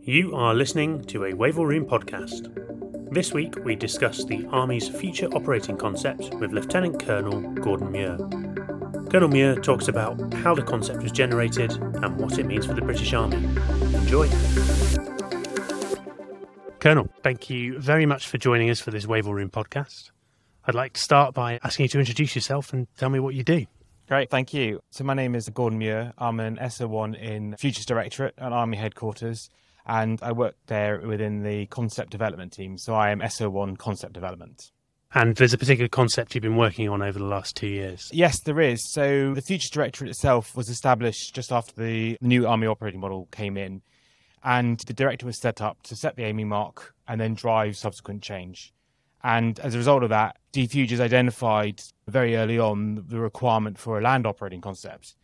You are listening to a Wavell Room podcast. This week we discuss the Army's future operating concept with Lieutenant Colonel Gordon Muir. Colonel Muir talks about how the concept was generated and what it means for the British Army. Enjoy. Colonel, thank you very much for joining us for this Wavell Room podcast. I'd like to start by asking you to introduce yourself and tell me what you do. Great, thank you. So my name is Gordon Muir. I'm an SO1 in Futures Directorate at Army Headquarters, and I work there within the concept development team. So I am SO1 Concept Development. And there's a particular concept you've been working on over the last two years. Yes, there is. So the Futures Directorate itself was established just after the new Army operating model came in, and the director was set up to set the aiming mark and then drive subsequent change. And as a result of that, DFutures identified very early on the requirement for a land operating concept.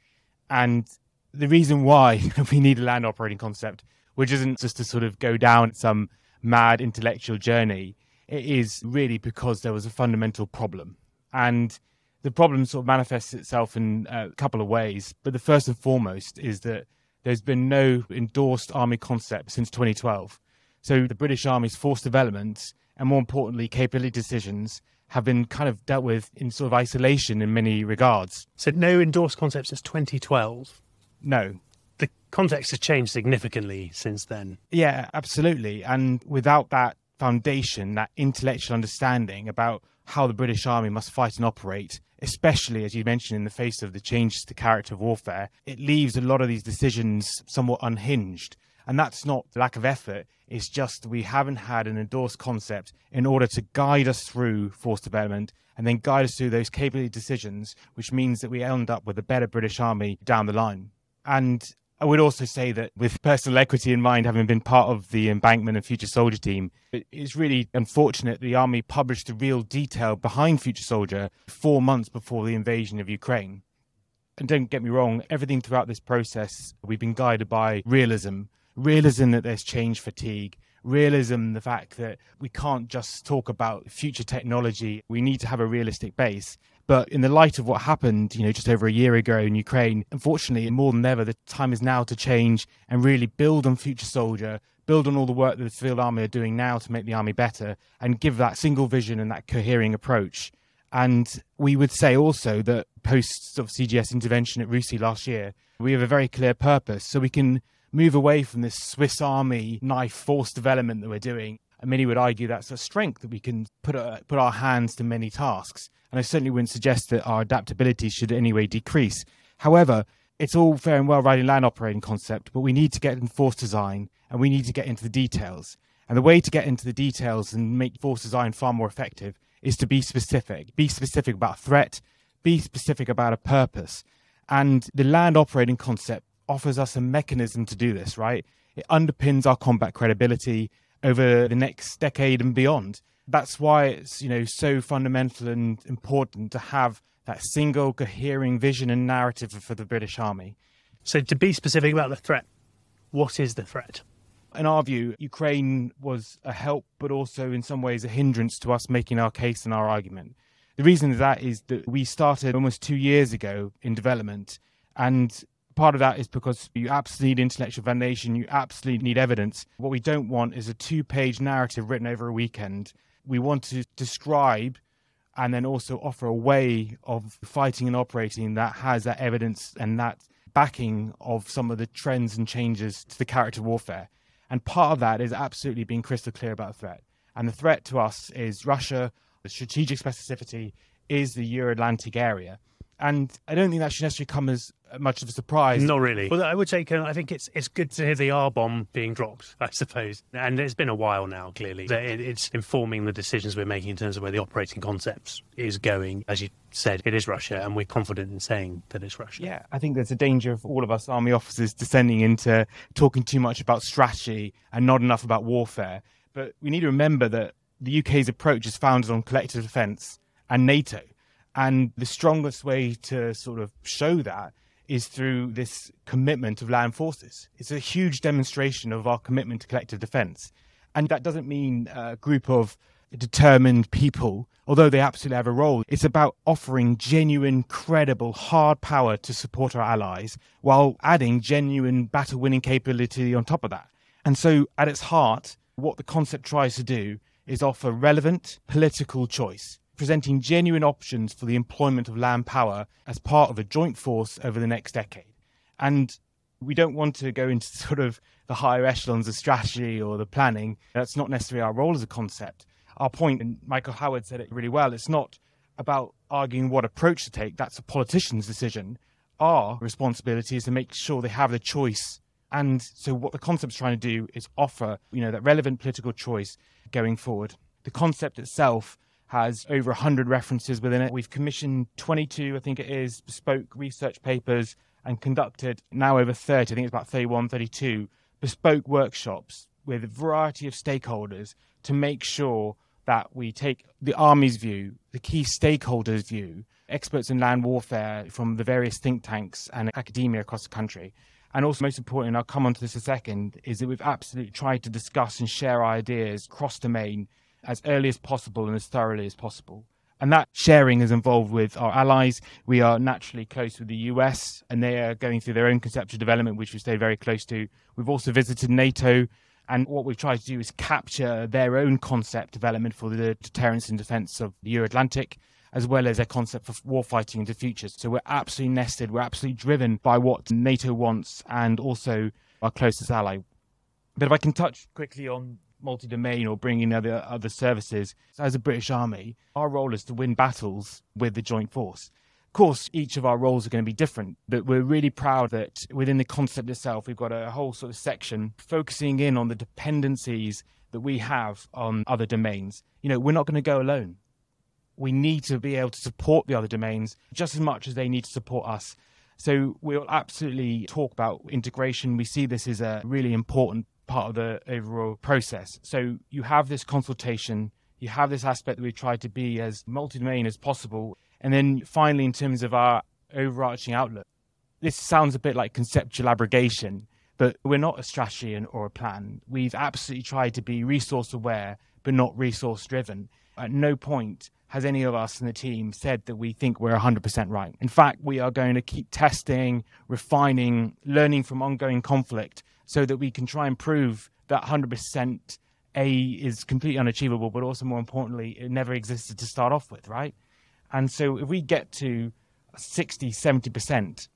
And the reason why we need a land operating concept, which isn't just to sort of go down some mad intellectual journey, it is really because there was a fundamental problem. And the problem sort of manifests itself in a couple of ways. But the first and foremost is that there's been no endorsed army concept since 2012. So the British Army's force development and more importantly, capability decisions have been kind of dealt with in sort of isolation in many regards. So, no endorsed concepts since 2012? No. The context has changed significantly since then. Yeah, absolutely. And without that foundation, that intellectual understanding about how the British Army must fight and operate, especially as you mentioned in the face of the changes to the character of warfare, it leaves a lot of these decisions somewhat unhinged. And that's not lack of effort, it's just we haven't had an endorsed concept in order to guide us through force development and then guide us through those capability decisions, which means that we end up with a better British Army down the line. And I would also say that with personal equity in mind, having been part of the embankment and Future Soldier team, it is really unfortunate the Army published the real detail behind Future Soldier four months before the invasion of Ukraine. And don't get me wrong, everything throughout this process, we've been guided by realism realism that there's change fatigue, realism, the fact that we can't just talk about future technology. We need to have a realistic base. But in the light of what happened, you know, just over a year ago in Ukraine, unfortunately, more than ever, the time is now to change and really build on Future Soldier, build on all the work that the Field Army are doing now to make the Army better, and give that single vision and that cohering approach. And we would say also that post of CGS intervention at RUSI last year, we have a very clear purpose. So we can move away from this Swiss Army knife force development that we're doing. And many would argue that's a strength that we can put a, put our hands to many tasks. And I certainly wouldn't suggest that our adaptability should in any way decrease. However, it's all fair and well writing land operating concept, but we need to get in force design and we need to get into the details. And the way to get into the details and make force design far more effective is to be specific. Be specific about threat, be specific about a purpose. And the land operating concept offers us a mechanism to do this, right? It underpins our combat credibility over the next decade and beyond. That's why it's, you know, so fundamental and important to have that single cohering vision and narrative for the British Army. So to be specific about the threat, what is the threat? In our view, Ukraine was a help, but also in some ways a hindrance to us making our case and our argument. The reason for that is that we started almost two years ago in development, and part of that is because you absolutely need intellectual foundation, you absolutely need evidence. What we don't want is a two page narrative written over a weekend. We want to describe and then also offer a way of fighting and operating that has that evidence and that backing of some of the trends and changes to the character warfare. And part of that is absolutely being crystal clear about the threat. And the threat to us is Russia, the strategic specificity is the Euro Atlantic area. And I don't think that should necessarily come as much of a surprise. Not really. Well, I would say I think it's it's good to hear the R bomb being dropped. I suppose, and it's been a while now. Clearly, that it's informing the decisions we're making in terms of where the operating concepts is going. As you said, it is Russia, and we're confident in saying that it's Russia. Yeah, I think there's a danger of all of us army officers descending into talking too much about strategy and not enough about warfare. But we need to remember that the UK's approach is founded on collective defence and NATO. And the strongest way to sort of show that is through this commitment of land forces. It's a huge demonstration of our commitment to collective defense. And that doesn't mean a group of determined people, although they absolutely have a role. It's about offering genuine, credible, hard power to support our allies while adding genuine battle winning capability on top of that. And so, at its heart, what the concept tries to do is offer relevant political choice, presenting genuine options for the employment of land power as part of a joint force over the next decade. And we don't want to go into sort of the higher echelons of strategy or the planning. That's not necessarily our role as a concept. Our point, and Michael Howard said it really well, it's not about arguing what approach to take. That's a politician's decision. Our responsibility is to make sure they have the choice. And so what the concept's trying to do is offer, you know, that relevant political choice going forward. The concept itself has over 100 references within it. We've commissioned 22, I think it is, bespoke research papers and conducted now over 30, I think it's about 31, 32 bespoke workshops with a variety of stakeholders to make sure that we take the Army's view, the key stakeholders' view, experts in land warfare from the various think tanks and academia across the country. And also, most important, and I'll come on to this a second, is that we've absolutely tried to discuss and share ideas cross domain as early as possible and as thoroughly as possible. And that sharing is involved with our allies. We are naturally close with the US, and they are going through their own conceptual development, which we stay very close to. We've also visited NATO, and what we've tried to do is capture their own concept development for the deterrence and defense of the Euro Atlantic, as well as their concept for warfighting into the future. So we're absolutely nested, we're absolutely driven by what NATO wants and also our closest ally. But if I can touch quickly on multi-domain or bringing other other services. So as a British Army, our role is to win battles with the Joint Force. Of course, each of our roles are going to be different, but we're really proud that within the concept itself, we've got a whole sort of section focusing in on the dependencies that we have on other domains. You know, we're not going to go alone. We need to be able to support the other domains just as much as they need to support us. So we'll absolutely talk about integration. We see this as a really important part of the overall process. So you have this consultation, you have this aspect that we try to be as multi-domain as possible, and then finally, in terms of our overarching outlook, this sounds a bit like conceptual abrogation, but we're not a strategy or a plan. We've absolutely tried to be resource aware, but not resource driven. At no point has any of us in the team said that we think we're 100% right. In fact, we are going to keep testing, refining, learning from ongoing conflict so that we can try and prove that 100% A is completely unachievable, but also more importantly, it never existed to start off with, right? And so if we get to 60, 70%,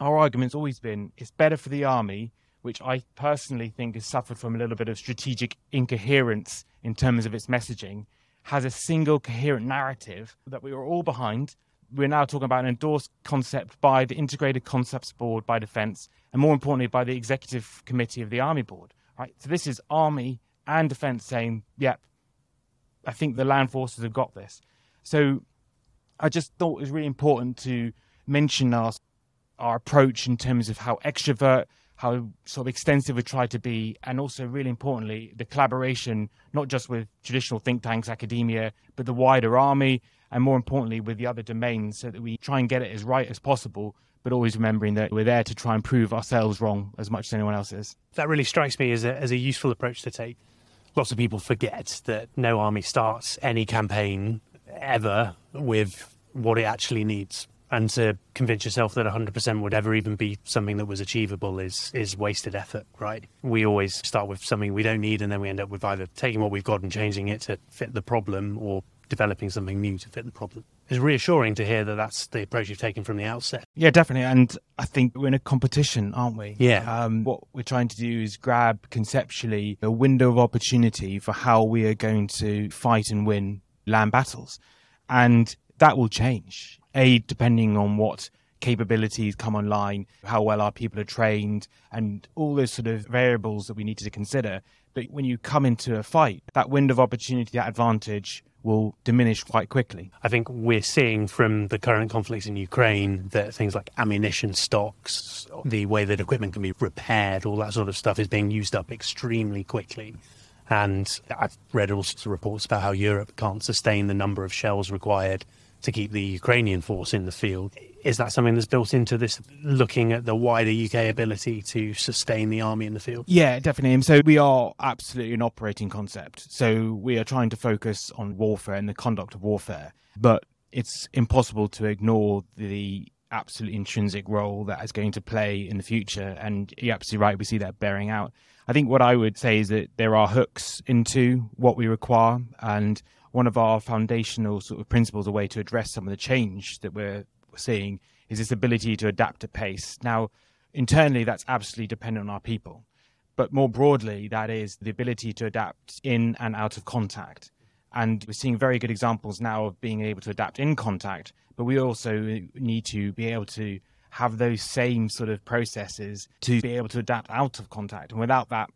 our argument's always been it's better for the army, which I personally think has suffered from a little bit of strategic incoherence in terms of its messaging, has a single coherent narrative that we are all behind we're now talking about an endorsed concept by the Integrated Concepts Board by Defence, and more importantly, by the Executive Committee of the Army Board. Right. So this is Army and Defence saying, "Yep, I think the land forces have got this." So I just thought it was really important to mention our our approach in terms of how extrovert, how sort of extensive we try to be, and also really importantly, the collaboration not just with traditional think tanks, academia, but the wider army, and more importantly with the other domains so that we try and get it as right as possible but always remembering that we're there to try and prove ourselves wrong as much as anyone else is. That really strikes me as a, as a useful approach to take. Lots of people forget that no army starts any campaign ever with what it actually needs. And to convince yourself that 100% would ever even be something that was achievable is is wasted effort, right? We always start with something we don't need, and then we end up with either taking what we've got and changing it to fit the problem, or developing something new to fit the problem. It's reassuring to hear that that's the approach you've taken from the outset. Yeah, definitely. And I think we're in a competition, aren't we? Yeah. Um, what we're trying to do is grab conceptually a window of opportunity for how we are going to fight and win land battles. And that will change, A, depending on what capabilities come online, how well our people are trained, and all those sort of variables that we need to consider. But when you come into a fight, that window of opportunity, that advantage will diminish quite quickly. I think we're seeing from the current conflicts in Ukraine that things like ammunition stocks, the way that equipment can be repaired, all that sort of stuff is being used up extremely quickly. And I've read all sorts of reports about how Europe can't sustain the number of shells required to keep the Ukrainian force in the field. Is that something that's built into this, looking at the wider UK ability to sustain the army in the field? Yeah, definitely. And so we are absolutely an operating concept. So we are trying to focus on warfare and the conduct of warfare, but it's impossible to ignore the absolute intrinsic role that is going to play in the future. And you're absolutely right, we see that bearing out. I think what I would say is that there are hooks into what we require. And one of our foundational sort of principles, a way to address some of the change that we're seeing, is this ability to adapt at pace. Now, internally, that's absolutely dependent on our people. But more broadly, that is the ability to adapt in and out of contact. And we're seeing very good examples now of being able to adapt in contact, but we also need to be able to have those same sort of processes to be able to adapt out of contact. And without that,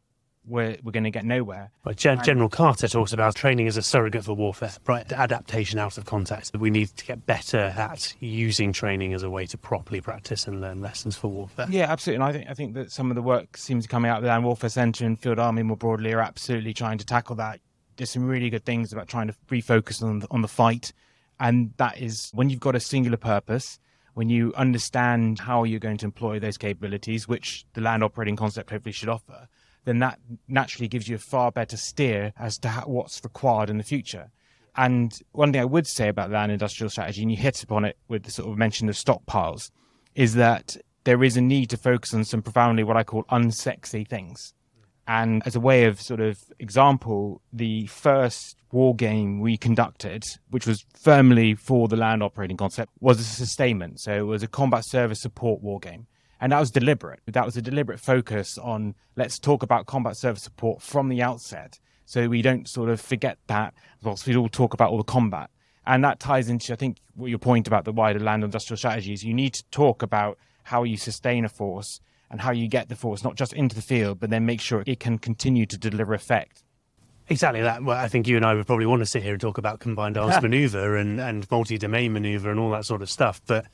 we're, we're going to get nowhere. Well, Gen- General Carter talks about training as a surrogate for warfare, right? Adaptation out of context. We need to get better at using training as a way to properly practice and learn lessons for warfare. Yeah, absolutely. And I think I think that some of the work seems to be coming out of the Land Warfare Centre and Field Army more broadly are absolutely trying to tackle that. There's some really good things about trying to refocus on the, on the fight, and that is when you've got a singular purpose when you understand how you're going to employ those capabilities, which the land operating concept hopefully should offer, then that naturally gives you a far better steer as to how, what's required in the future. And one thing I would say about land industrial strategy, and you hit upon it with the sort of mention of stockpiles, is that there is a need to focus on some profoundly what I call unsexy things. And as a way of sort of example, the first war game we conducted, which was firmly for the land operating concept, was a sustainment. So it was a combat service support war game. And that was deliberate. That was a deliberate focus on let's talk about combat service support from the outset. So we don't sort of forget that, whilst we all talk about all the combat. And that ties into, I think, what your point about the wider land industrial strategies. You need to talk about how you sustain a force and how you get the force not just into the field, but then make sure it can continue to deliver effect. Exactly that. Well, I think you and I would probably want to sit here and talk about combined arms maneuver and, and multi domain maneuver and all that sort of stuff. But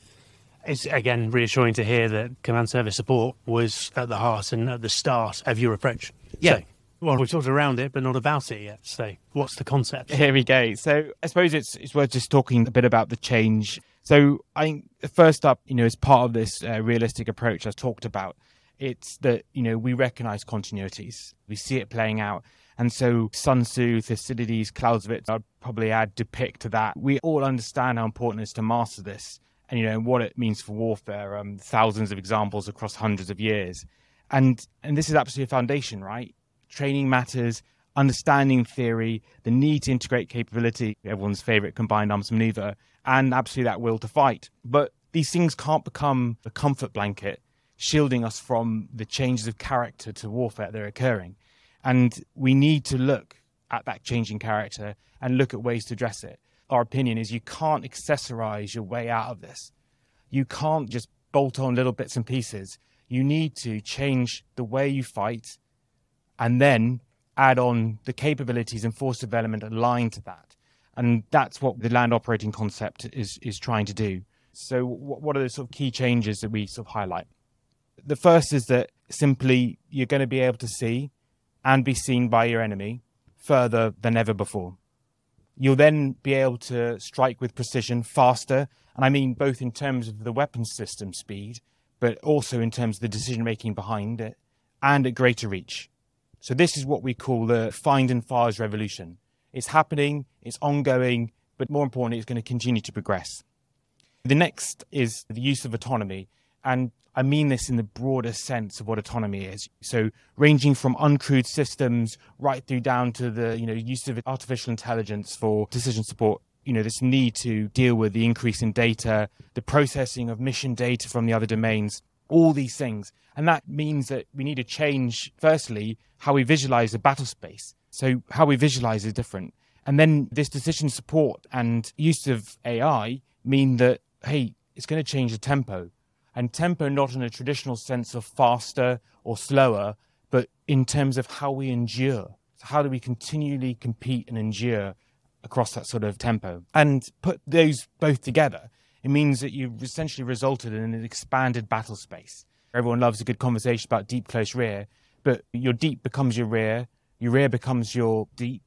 it's again reassuring to hear that combat service support was at the heart and at the start of your approach. Yeah. So, well, we've talked around it, but not about it yet. So, what's the concept? Here we go. So, I suppose it's it's worth just talking a bit about the change. So, I think first up, you know, as part of this uh, realistic approach I've talked about, it's that you know we recognise continuities, we see it playing out. And so Sun Tzu, Thucydides, Clausewitz, I'd probably add du Picq to that. We all understand how important it is to master this and you know what it means for warfare. Um, thousands of examples across hundreds of years, and and this is absolutely a foundation, right? Training matters, understanding theory, the need to integrate capability, everyone's favorite combined arms maneuver, and absolutely that will to fight. But these things can't become a comfort blanket, shielding us from the changes of character to warfare that are occurring, and we need to look at that changing character and look at ways to address it our opinion is you can't accessorize your way out of this. You can't just bolt on little bits and pieces. You need to change the way you fight and then add on the capabilities and force development aligned to that. And that's what the land operating concept is, is trying to do. So, what are the sort of key changes that we sort of highlight? The first is that simply you're going to be able to see and be seen by your enemy further than ever before. You'll then be able to strike with precision faster, and I mean both in terms of the weapon system speed, but also in terms of the decision making behind it, and at greater reach. So this is what we call the find and fires revolution. It's happening, it's ongoing, but more importantly, it's going to continue to progress. The next is the use of autonomy, and I mean this in the broader sense of what autonomy is. So ranging from uncrewed systems right through down to the, you know, use of artificial intelligence for decision support. You know, this need to deal with the increase in data, the processing of mission data from the other domains, all these things. And that means that we need to change, firstly, how we visualize the battle space. So how we visualize is different. And then this decision support and use of AI mean that, hey, it's going to change the tempo and tempo not in a traditional sense of faster or slower, but in terms of how we endure. So how do we continually compete and endure across that sort of tempo? And put those both together, it means that you've essentially resulted in an expanded battle space. Everyone loves a good conversation about deep close rear, but your deep becomes your rear, your rear becomes your deep,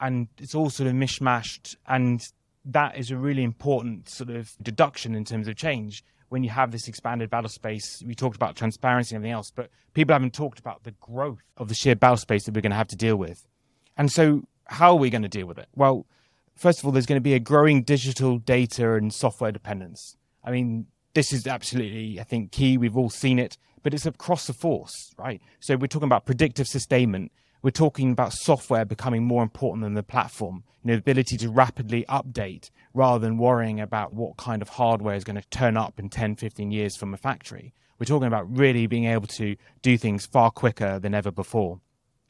and it's all sort of mishmashed. And that is a really important sort of deduction in terms of change when you have this expanded battle space, we talked about transparency and everything else, but people haven't talked about the growth of the sheer battle space that we're going to have to deal with. And so, how are we going to deal with it? Well, first of all, there's going to be a growing digital data and software dependence. I mean, this is absolutely, I think, key. We've all seen it. but it's across the force, right? So we're talking about predictive sustainment. We're talking about software becoming more important than the platform, you know, the ability to rapidly update rather than worrying about what kind of hardware is going to turn up in 10, 15 years from a factory. We're talking about really being able to do things far quicker than ever before.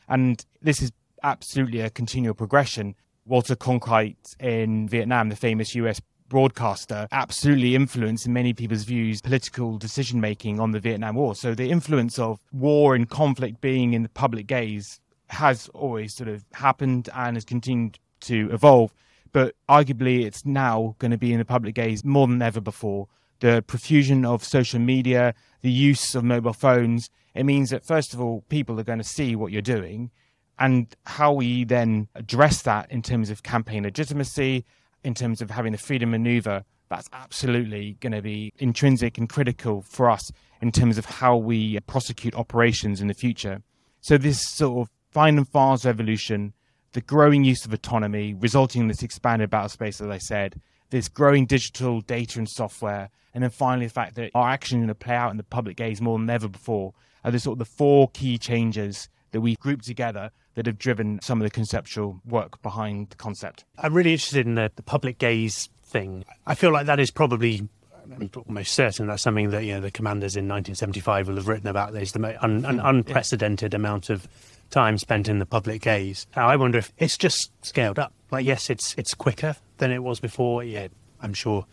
And this is absolutely a continual progression. Walter Cronkite in Vietnam, the famous US broadcaster, absolutely influenced in many people's views political decision making on the Vietnam War. So the influence of war and conflict being in the public gaze has always sort of happened and has continued to evolve. But arguably, it's now going to be in the public gaze more than ever before. The profusion of social media, the use of mobile phones, it means that, first of all, people are going to see what you're doing and how we then address that in terms of campaign legitimacy, in terms of having the freedom maneuver, that's absolutely going to be intrinsic and critical for us in terms of how we prosecute operations in the future. So this sort of find and fast revolution, the growing use of autonomy, resulting in this expanded battle space, as I said, this growing digital data and software, and then finally the fact that our action is going to play out in the public gaze more than ever before are the sort of the four key changes that we've grouped together that have driven some of the conceptual work behind the concept. I'm really interested in the, the public gaze thing. I feel like that is probably I'm almost certain that's something that you know the commanders in 1975 will have written about. There's the un, an unprecedented amount of time spent in the public gaze. Now, I wonder if it's just scaled up. Like, yes, it's it's quicker than it was before. Yeah, I'm sure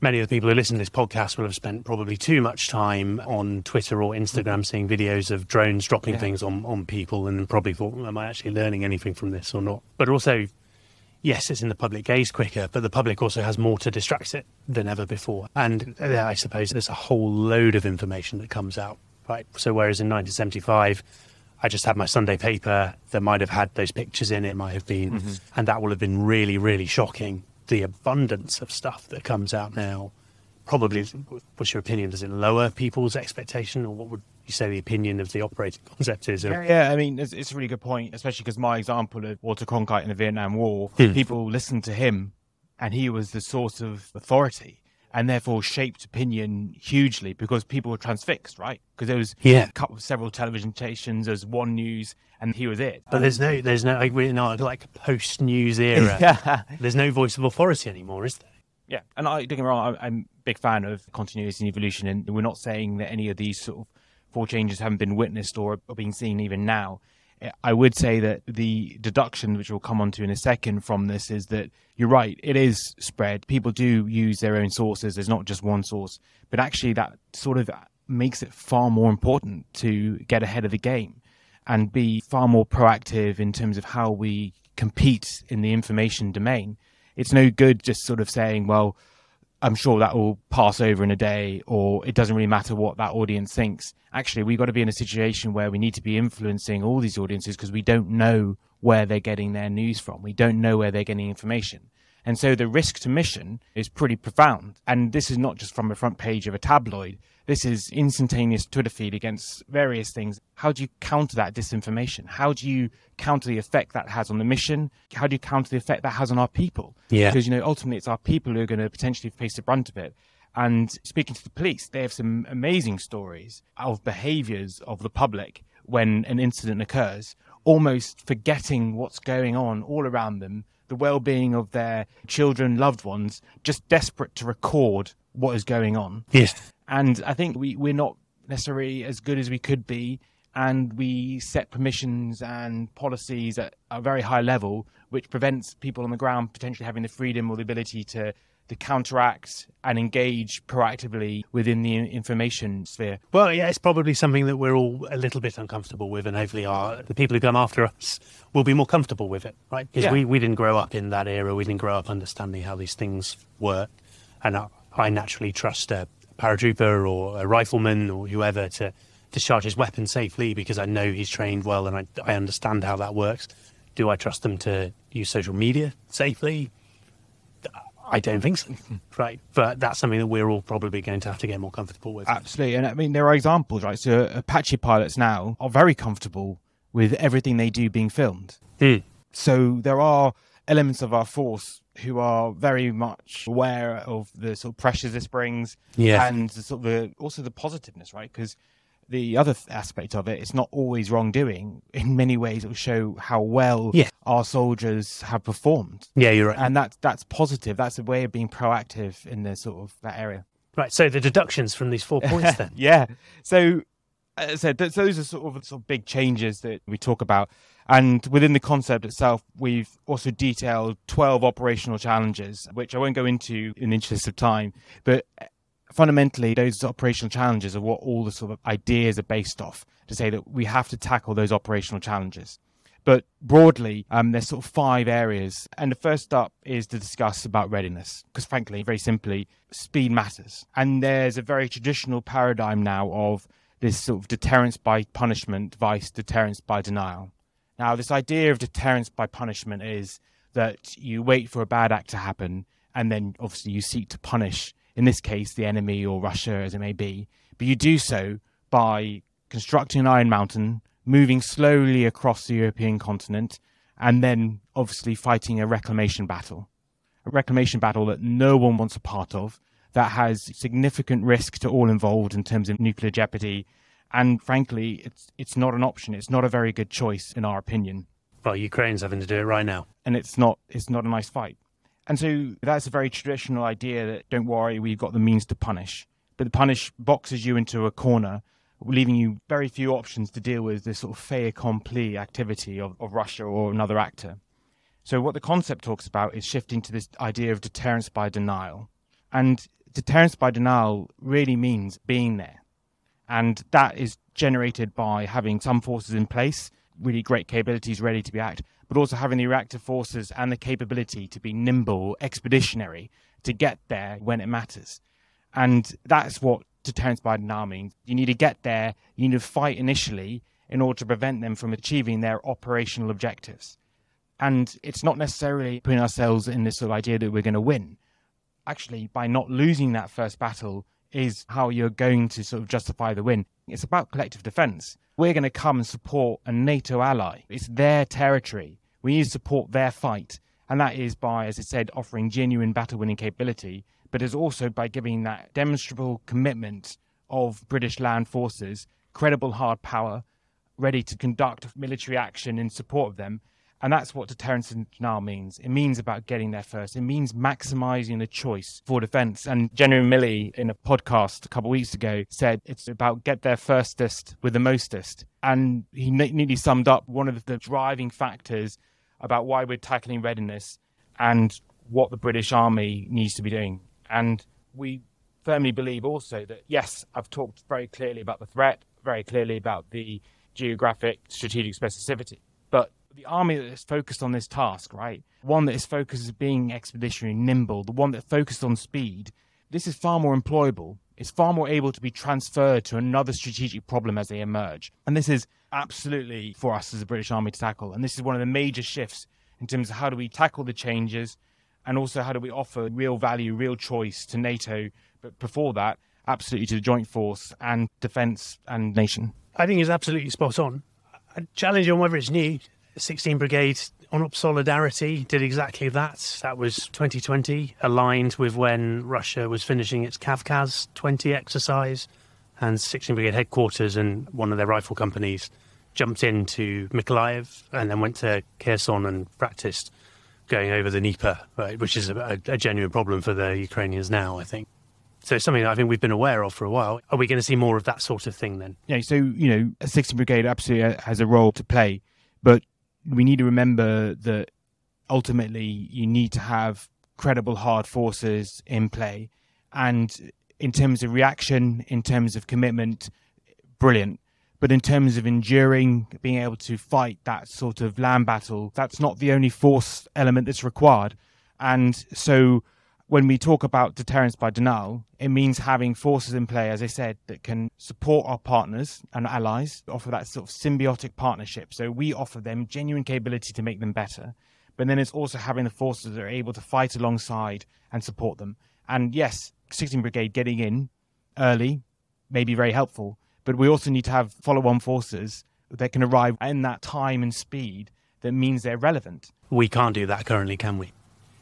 many of the people who listen to this podcast will have spent probably too much time on Twitter or Instagram seeing videos of drones dropping yeah. things on, on people and probably thought, am I actually learning anything from this or not? But also, yes, it's in the public gaze quicker, but the public also has more to distract it than ever before. And I suppose there's a whole load of information that comes out, right? So whereas in 1975, I just had my Sunday paper that might have had those pictures in it, might have been, mm-hmm. and that will have been really, really shocking the abundance of stuff that comes out now probably what's your opinion does it lower people's expectation or what would you say the opinion of the operating concept is yeah, yeah i mean it's, it's, a really good point especially because my example of walter cronkite in the vietnam war hmm. people listened to him and he was the source of authority and therefore shaped opinion hugely because people were transfixed, right? Because there was yeah. A couple of several television stations, there's one news, and he was it. But there's no, there's no, like, we're not like post news era. yeah. There's no voice of authority anymore, is there? Yeah, and I don't get me wrong, I'm a big fan of continuity and evolution, and we're not saying that any of these sort of four changes haven't been witnessed or are being seen even now. I would say that the deduction, which we'll come on to in a second from this, is that you're right, it is spread. People do use their own sources. There's not just one source, but actually that sort of makes it far more important to get ahead of the game and be far more proactive in terms of how we compete in the information domain. It's no good just sort of saying, well, I'm sure that will pass over in a day, or it doesn't really matter what that audience thinks. Actually, we've got to be in a situation where we need to be influencing all these audiences because we don't know where they're getting their news from. We don't know where they're getting information. And so the risk to mission is pretty profound. And this is not just from the front page of a tabloid. This is instantaneous Twitter feed against various things. How do you counter that disinformation? How do you counter the effect that has on the mission? How do you counter the effect that has on our people? Yeah. Because, you know, ultimately it's our people who are going to potentially face the brunt of it. And speaking to the police, they have some amazing stories of behaviors of the public when an incident occurs, almost forgetting what's going on all around them the well being of their children, loved ones, just desperate to record what is going on. Yes. And I think we, we're not necessarily as good as we could be. And we set permissions and policies at a very high level, which prevents people on the ground potentially having the freedom or the ability to to counteract and engage proactively within the information sphere? Well, yeah, it's probably something that we're all a little bit uncomfortable with, and hopefully, our the people who come after us will be more comfortable with it, right? Because yeah. we, we didn't grow up in that era, we didn't grow up understanding how these things work, and I, I naturally trust a paratrooper or a rifleman or whoever to discharge his weapon safely because I know he's trained well and I, I understand how that works. Do I trust them to use social media safely? I don't think so. right. But that's something that we're all probably going to have to get more comfortable with. Absolutely. And I mean, there are examples, right? So Apache pilots now are very comfortable with everything they do being filmed. Mm. So there are elements of our force who are very much aware of the sort of pressures this brings yeah. and the sort of the, also the positiveness, right? Because the other th- aspect of it, it's not always wrongdoing. In many ways, it will show how well Yeah. our soldiers have performed, Yeah, you're right. and that's that's positive. That's a way of being proactive in the sort of that area. Right. So the deductions from these four points then. yeah. So, as I said, th- those are sort of sort of big changes that we talk about. And within the concept itself, we've also detailed 12 operational challenges, which I won't go into in the interest of time. But fundamentally, those operational challenges are what all the sort of ideas are based off to say that we have to tackle those operational challenges. But broadly, um, there's sort of five areas. And the first up is to discuss about readiness. Because frankly, very simply, speed matters. And there's a very traditional paradigm now of this sort of deterrence by punishment vice deterrence by denial. Now, this idea of deterrence by punishment is that you wait for a bad act to happen and then obviously you seek to punish, in this case, the enemy or Russia as it may be. But you do so by constructing an Iron Mountain, moving slowly across the European continent, and then obviously fighting a reclamation battle. A reclamation battle that no one wants a part of, that has significant risk to all involved in terms of nuclear jeopardy. And frankly, it's it's not an option. It's not a very good choice in our opinion. Well, Ukraine's having to do it right now. And it's not it's not a nice fight. And so that's a very traditional idea that don't worry, we've got the means to punish. But the punish boxes you into a corner, leaving you very few options to deal with this sort of fait accompli activity of, of Russia or another actor. So what the concept talks about is shifting to this idea of deterrence by denial. And deterrence by denial really means being there. And that is generated by having some forces in place, really great capabilities ready to be act, but also having the reactive forces and the capability to be nimble, expeditionary, to get there when it matters. And that's what deterrence by denial means. You need to get there, you need to fight initially in order to prevent them from achieving their operational objectives. And it's not necessarily putting ourselves in this sort of idea that we're going to win. Actually, by not losing that first battle is how you're going to sort of justify the win. It's about collective defense. We're going to come and support a NATO ally. It's their territory. We need to support their fight. And that is by, as I said, offering genuine battle winning capability, but it's also by giving that demonstrable commitment of British land forces, credible hard power, ready to conduct military action in support of them. And that's what deterrence and denial means. It means about getting there first. It means maximizing the choice for defense. And General Milley, in a podcast a couple of weeks ago, said it's about get there firstest with the mostest. And he neatly summed up one of the driving factors about why we're tackling readiness and what the British Army needs to be doing. And we firmly believe also that, yes, I've talked very clearly about the threat, very clearly about the geographic strategic specificity. But the army that is focused on this task, right? One that is focused on being expeditionary, nimble, the one that focused on speed, this is far more employable. It's far more able to be transferred to another strategic problem as they emerge. And this is absolutely for us as a British Army to tackle. And this is one of the major shifts in terms of how do we tackle the changes and also how do we offer real value, real choice to NATO. But before that, absolutely to the joint force and defence and nation. I think is absolutely spot on. I challenge on whether it's new. 16 Brigade on up solidarity did exactly that. That was 2020, aligned with when Russia was finishing its Kavkaz 20 exercise, and 16 Brigade headquarters and one of their rifle companies jumped into Mykolaiv and then went to Kherson and practiced going over the Dnieper, right, which is a, a genuine problem for the Ukrainians now, I think. So it's something that I think we've been aware of for a while. Are we going to see more of that sort of thing then? Yeah, so, you know, a 16 Brigade absolutely has a role to play, but we need to remember that ultimately you need to have credible hard forces in play. And in terms of reaction, in terms of commitment, brilliant. But in terms of enduring, being able to fight that sort of land battle, that's not the only force element that's required. And so when we talk about deterrence by denial, it means having forces in play, as I said, that can support our partners and allies, offer that sort of symbiotic partnership. So we offer them genuine capability to make them better. But then it's also having the forces that are able to fight alongside and support them. And yes, 16 Brigade getting in early may be very helpful, but we also need to have follow on forces that can arrive in that time and speed that means they're relevant. We can't do that currently, can we?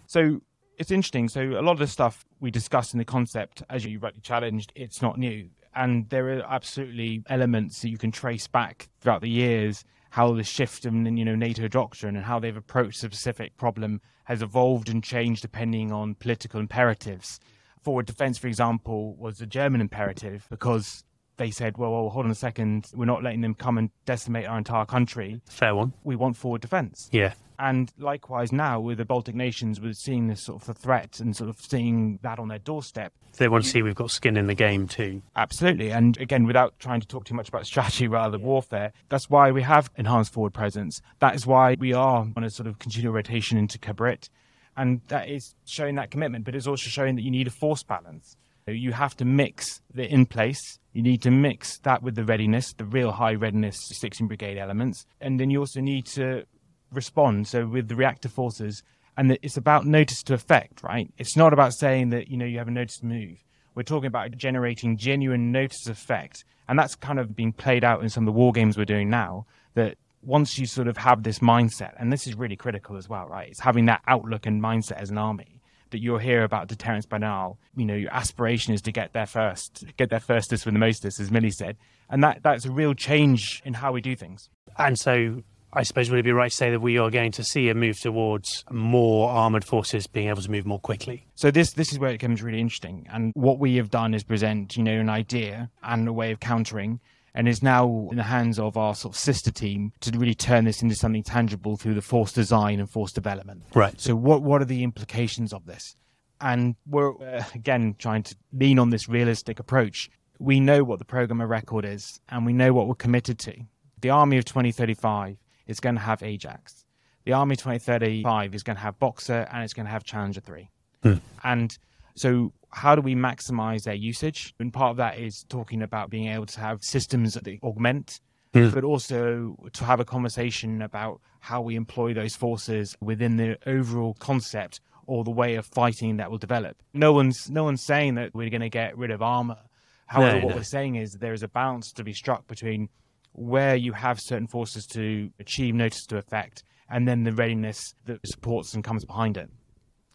So it's interesting. So a lot of the stuff we discussed in the concept, as you rightly challenged, it's not new. And there are absolutely elements that you can trace back throughout the years how the shift in you know NATO doctrine and how they've approached the specific problem has evolved and changed depending on political imperatives. Forward defense, for example, was a German imperative because they said, well, well, hold on a second, we're not letting them come and decimate our entire country. Fair one. We want forward defense. Yeah. And likewise now with the Baltic nations, we're seeing this sort of a threat and sort of seeing that on their doorstep. They want to see we've got skin in the game too. Absolutely. And again, without trying to talk too much about strategy rather than warfare, that's why we have enhanced forward presence. That is why we are on a sort of continual rotation into Cabrit. And that is showing that commitment, but it's also showing that you need a force balance. You have to mix the in place. You need to mix that with the readiness, the real high readiness 16 Brigade elements. And then you also need to respond. So with the reactive forces, and it's about notice to effect, right? It's not about saying that, you know, you have a notice to move. We're talking about generating genuine notice effect. And that's kind of being played out in some of the war games we're doing now, that once you sort of have this mindset, and this is really critical as well, right? It's having that outlook and mindset as an army that you'll hear about deterrence by now. You know, your aspiration is to get there first, get there firstest with the mostest, as Milley said. And that, that's a real change in how we do things. And so I suppose would it be right to say that we are going to see a move towards more armored forces being able to move more quickly? So this this is where it becomes really interesting. And what we have done is present, you know, an idea and a way of countering and is now in the hands of our sort of sister team to really turn this into something tangible through the force design and force development. Right. So what what are the implications of this? And we're uh, again trying to lean on this realistic approach. We know what the program of record is, and we know what we're committed to. The army of 2035 is going to have Ajax. The Army 2035 is going to have Boxer and it's going to have Challenger 3. Hmm. And so, how do we maximize their usage? And part of that is talking about being able to have systems that augment, hmm. but also to have a conversation about how we employ those forces within the overall concept or the way of fighting that will develop. No one's no one's saying that we're going to get rid of armor. However, no, what no. we're saying is there is a balance to be struck between where you have certain forces to achieve notice to effect, and then the readiness that supports and comes behind it.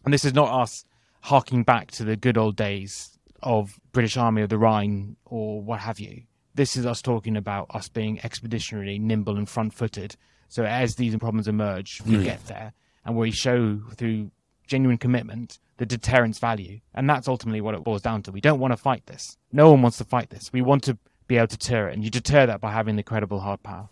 And this is not us harking back to the good old days of British Army of the Rhine or what have you. This is us talking about us being expeditionary, nimble, and front footed. So as these problems emerge, we mm. get there and we show through genuine commitment the deterrence value. And that's ultimately what it boils down to. We don't want to fight this. No one wants to fight this. We want to be able to deter it. And you deter that by having the credible hard power.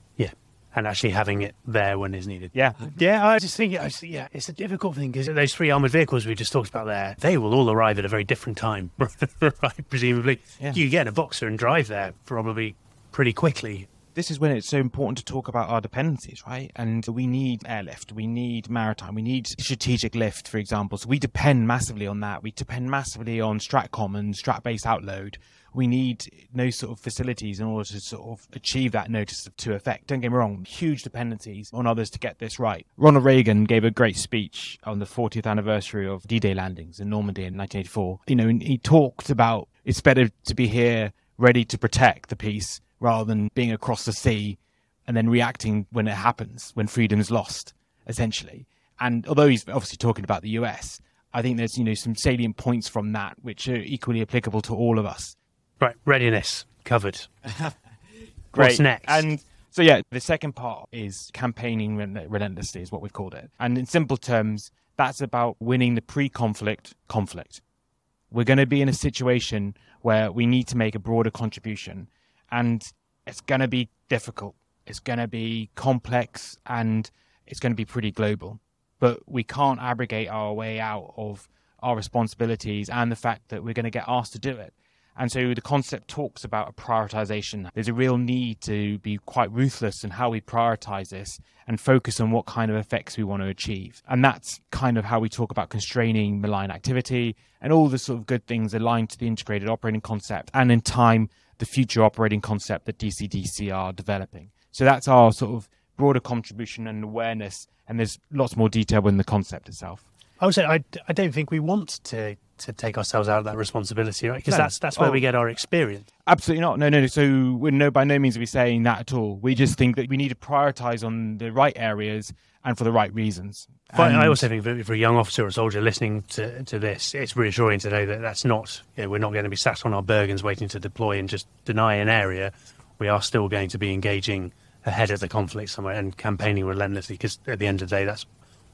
And actually having it there when it's needed. Yeah. Yeah, I just think, yeah, it's a difficult thing because those three armoured vehicles we just talked about there, they will all arrive at a very different time, right? Presumably. Yeah. You get a Boxer and drive there probably pretty quickly this is when it's so important to talk about our dependencies, right? And we need airlift, we need maritime, we need strategic lift, for example. So we depend massively on that. We depend massively on Stratcom and Strat-based outload we need those sort of facilities in order to sort of achieve that notice to effect. Don't get me wrong, huge dependencies on others to get this right. Ronald Reagan gave a great speech on the 40th anniversary of D-Day landings in Normandy in 1984. You know, he talked about it's better to be here ready to protect the peace rather than being across the sea and then reacting when it happens, when freedom is lost, essentially. And although he's obviously talking about the US, I think there's you know some salient points from that which are equally applicable to all of us. Right, readiness covered. Great. What's next? And so yeah, the second part is campaigning relentlessly, is what we've called it. And in simple terms, that's about winning the pre-conflict conflict. We're going to be in a situation where we need to make a broader contribution, and it's going to be difficult. It's going to be complex, and it's going to be pretty global. But we can't abrogate our way out of our responsibilities and the fact that we're going to get asked to do it. And so the concept talks about a prioritization. There's a real need to be quite ruthless in how we prioritize this and focus on what kind of effects we want to achieve. And that's kind of how we talk about constraining malign activity and all the sort of good things aligned to the integrated operating concept and in time, the future operating concept that DCDC are developing. So that's our sort of broader contribution and awareness. And there's lots more detail in the concept itself. I would say I, I don't think we want to to take ourselves out of that responsibility, right? Because no. that's that's where oh. we get our experience. Absolutely not. No, no. no. So we're no by no means are we saying that at all. We just think that we need to prioritize on the right areas and for the right reasons. But And- I also think for, a young officer or soldier listening to, to this, it's reassuring to know that that's not, you know, we're not going to be sat on our Bergens waiting to deploy and just deny an area. We are still going to be engaging ahead of the conflict somewhere and campaigning relentlessly because at the end of the day, that's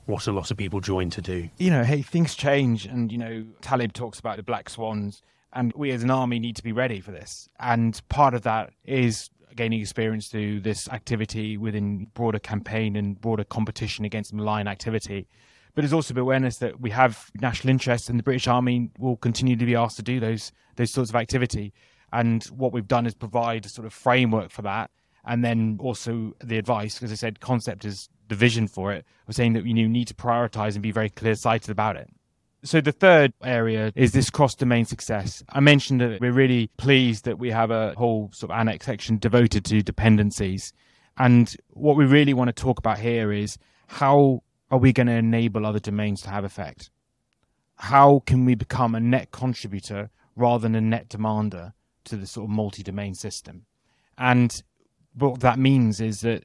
what a lot of people join to do. you know, hey, things change, and you know, Taleb talks about the black swans, and we as an army need to be ready for this. And part of that is gaining experience through this activity within broader campaign and broader competition against malign activity. But there's also awareness that we have national interest, and the British Army will continue to be asked to do those those sorts of activity. And what we've done is provide a sort of framework for that, and then also the advice, as I said concept is the vision for it, of saying that you need to prioritize and be very clear sighted about it. So the third area is this cross-domain success. I mentioned that we're really pleased that we have a whole sort of annex section devoted to dependencies. And what we really want to talk about here is how are we going to enable other domains to have effect? How can we become a net contributor rather than a net demander to the sort of multi-domain system? And what that means is that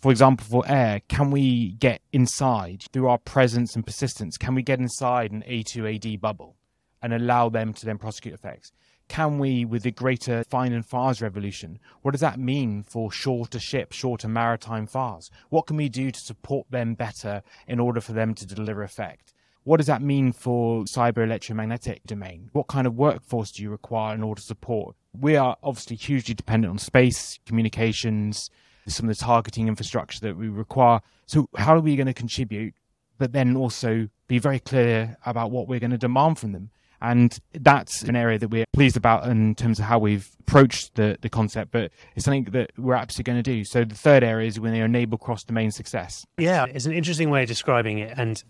for example, for air, can we get inside through our presence and persistence? Can we get inside an A2AD bubble and allow them to then prosecute effects? Can we, with the greater find and fires revolution, what does that mean for shorter ships, shorter maritime fires? What can we do to support them better in order for them to deliver effect? What does that mean for cyber electromagnetic domain? What kind of workforce do you require in order to support? We are obviously hugely dependent on space, communications, some of the targeting infrastructure that we require. So, how are we going to contribute, but then also be very clear about what we're going to demand from them? And that's an area that we're pleased about in terms of how we've approached the, the concept, but it's something that we're absolutely going to do. So, the third area is when they enable cross domain success. Yeah, it's an interesting way of describing it. And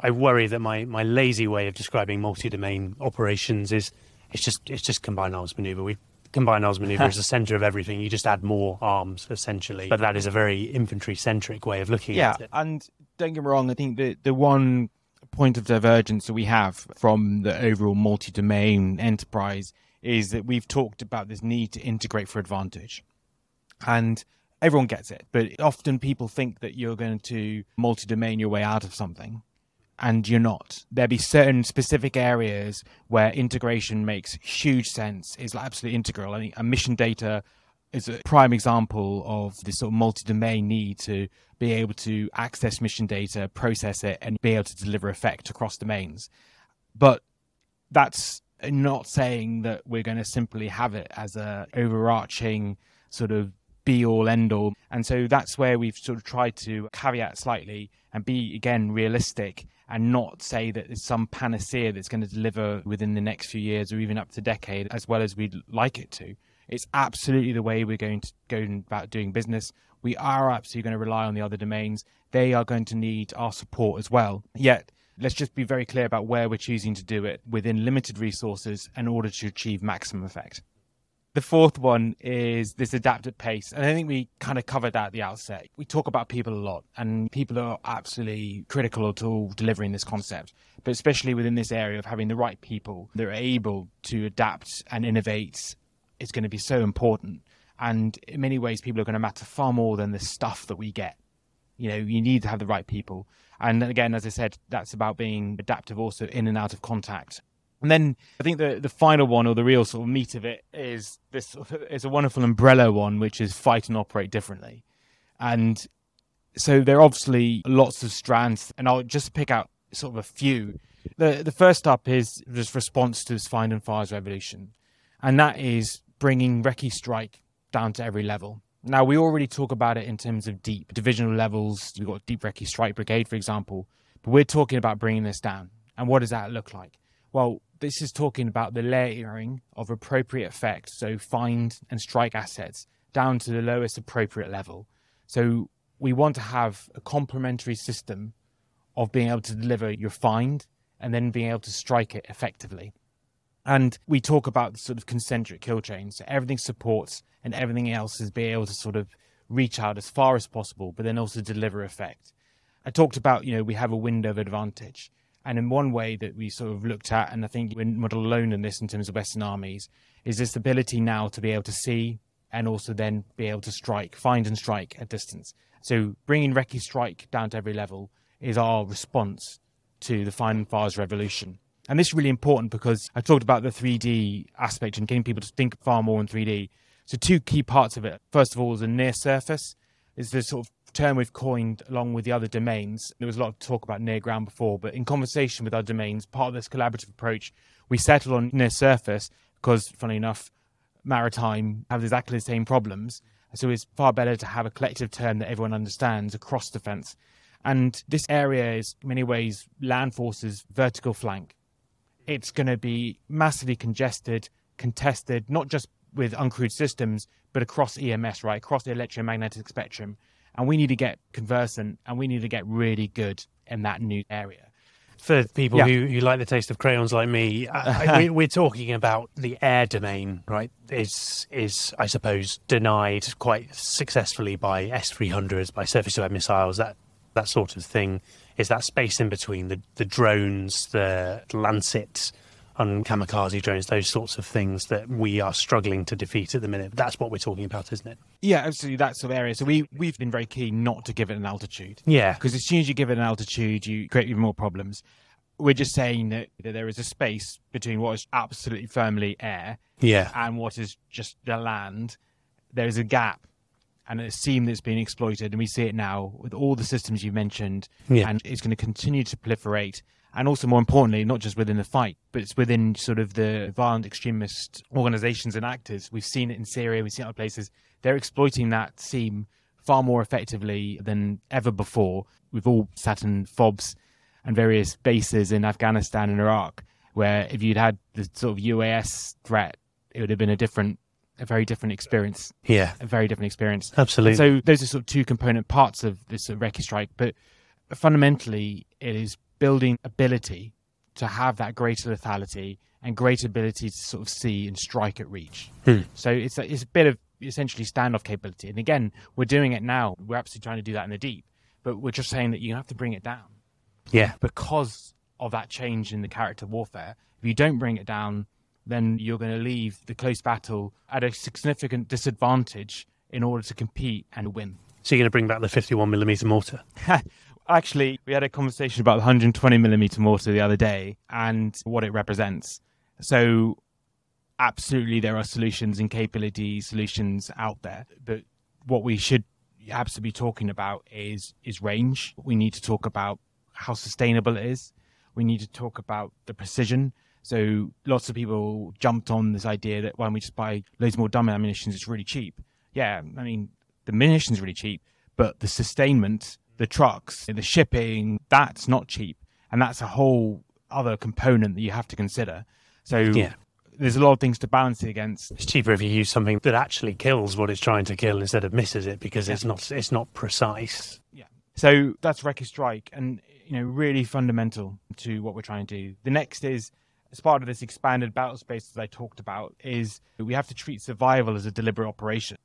I worry that my, my lazy way of describing multi-domain operations is it's just it's just combined arms maneuver. We combined arms maneuver is the center of everything. You just add more arms essentially. But that is a very infantry centric way of looking Yeah, at it. Yeah, and don't get me wrong, I think the the one point of divergence that we have from the overall multi-domain enterprise is that we've talked about this need to integrate for advantage. And everyone gets it, but often people think that you're going to multi-domain your way out of something and you're not. There'll be certain specific areas where integration makes huge sense, is absolutely integral. I mean, mission data is a prime example of this sort of multi-domain need to be able to access mission data, process it, and be able to deliver effect across domains. But that's not saying that we're going to simply have it as a overarching sort of be all end all. And so that's where we've sort of tried to caveat slightly and be again realistic and not say that it's some panacea that's going to deliver within the next few years or even up to decade as well as we'd like it to. It's absolutely the way we're going to go about doing business. We are absolutely going to rely on the other domains. They are going to need our support as well. Yet, let's just be very clear about where we're choosing to do it within limited resources in order to achieve maximum effect. The fourth one is this adaptive pace. And I think we kind of covered that at the outset. We talk about people a lot, and people are absolutely critical to delivering this concept, but especially within this area of having the right people that are able to adapt and innovate is going to be so important. And in many ways, people are going to matter far more than the stuff that we get. You know, you need to have the right people. And again, as I said, that's about being adaptive also in and out of contact. And then I think the the final one or the real sort of meat of it is this is a wonderful umbrella one, which is fight and operate differently. And so there are obviously lots of strands, and I'll just pick out sort of a few. The the first up is just response to this find and fires revolution, and that is bringing Recce Strike down to every level. Now we already talk about it in terms of deep divisional levels. We've got Deep Recce Strike Brigade, for example, but we're talking about bringing this down. And what does that look like? Well, this is talking about the layering of appropriate effects, so find and strike assets down to the lowest appropriate level. So we want to have a complementary system of being able to deliver your find and then being able to strike it effectively. And we talk about the sort of concentric kill chain. So everything supports and everything else is being able to sort of reach out as far as possible, but then also deliver effect. I talked about, you know, we have a window of advantage. And in one way that we sort of looked at, and I think we're not alone in this in terms of Western armies, is this ability now to be able to see and also then be able to strike, find and strike at distance. So bringing Recce Strike down to every level is our response to the Find and Fires revolution. And this is really important because I talked about the 3D aspect and getting people to think far more in 3D. So two key parts of it. First of all, is the near surface. Is the sort of term we've coined along with the other domains. There was a lot of talk about near ground before, but in conversation with our domains, part of this collaborative approach, we settled on near surface because, funny enough, maritime have exactly the same problems. So it's far better to have a collective term that everyone understands across defence. And this area is, in many ways, land forces' vertical flank. It's going to be massively congested, contested, not just with uncrewed systems, but across EMS, right, across the electromagnetic spectrum. And we need to get conversant and we need to get really good in that new area for people yeah. who, who like the taste of crayons like me, I, we, are talking about the air domain, right? Is is I suppose denied quite successfully by S three hundreds, by surface to air missiles, that that sort of thing. Is that space in between the the drones, the Lancet, and kamikaze drones, those sorts of things that we are struggling to defeat at the minute. That's what we're talking about, isn't it? Yeah, absolutely. That sort of area. So we we've been very keen not to give it an altitude. Yeah, because as soon as you give it an altitude, you create even more problems. We're just saying that, that there is a space between what is absolutely firmly air, yeah, and what is just the land. There is a gap and a seam that's being exploited, and we see it now with all the systems you mentioned, yeah. and it's going to continue to proliferate and also more importantly, not just within the fight, but it's within sort of the violent extremist organizations and actors. We've seen it in Syria, we've seen it other places. They're exploiting that seam far more effectively than ever before. We've all sat in FOBs and various bases in Afghanistan and Iraq, where if you'd had the sort of UAS threat, it would have been a different a very different experience. Yeah. A very different experience. Absolutely. So those are sort of two component parts of this sort of recce strike. But fundamentally, it is building ability to have that greater lethality and greater ability to sort of see and strike at reach. Hmm. So it's a, it's a bit of essentially standoff capability. And again, we're doing it now. We're absolutely trying to do that in the deep, but we're just saying that you have to bring it down. Yeah. Because of that change in the character warfare. If you don't bring it down, then you're going to leave the close battle at a significant disadvantage in order to compete and win. So you're going to bring back the 51 millimeter mortar? Actually, we had a conversation about the 120 millimeter mortar the other day and what it represents. So, absolutely, there are solutions and capability solutions out there, but what we should absolutely be talking about is is range. We need to talk about how sustainable it is. We need to talk about the precision. So lots of people jumped on this idea that don't we just buy loads more dumb ammunition? It's really cheap. Yeah, I mean the munition's really cheap, but the sustainment the trucks, the shipping, that's not cheap. And that's a whole other component that you have to consider. So yeah. there's a lot of things to balance it against. It's cheaper if you use something that actually kills what it's trying to kill instead of misses it because yeah. it's not it's not precise. Yeah. So that's Recce Strike and you know really fundamental to what we're trying to do. The next is as part of this expanded battle space that I talked about is we have to treat survival as a deliberate operation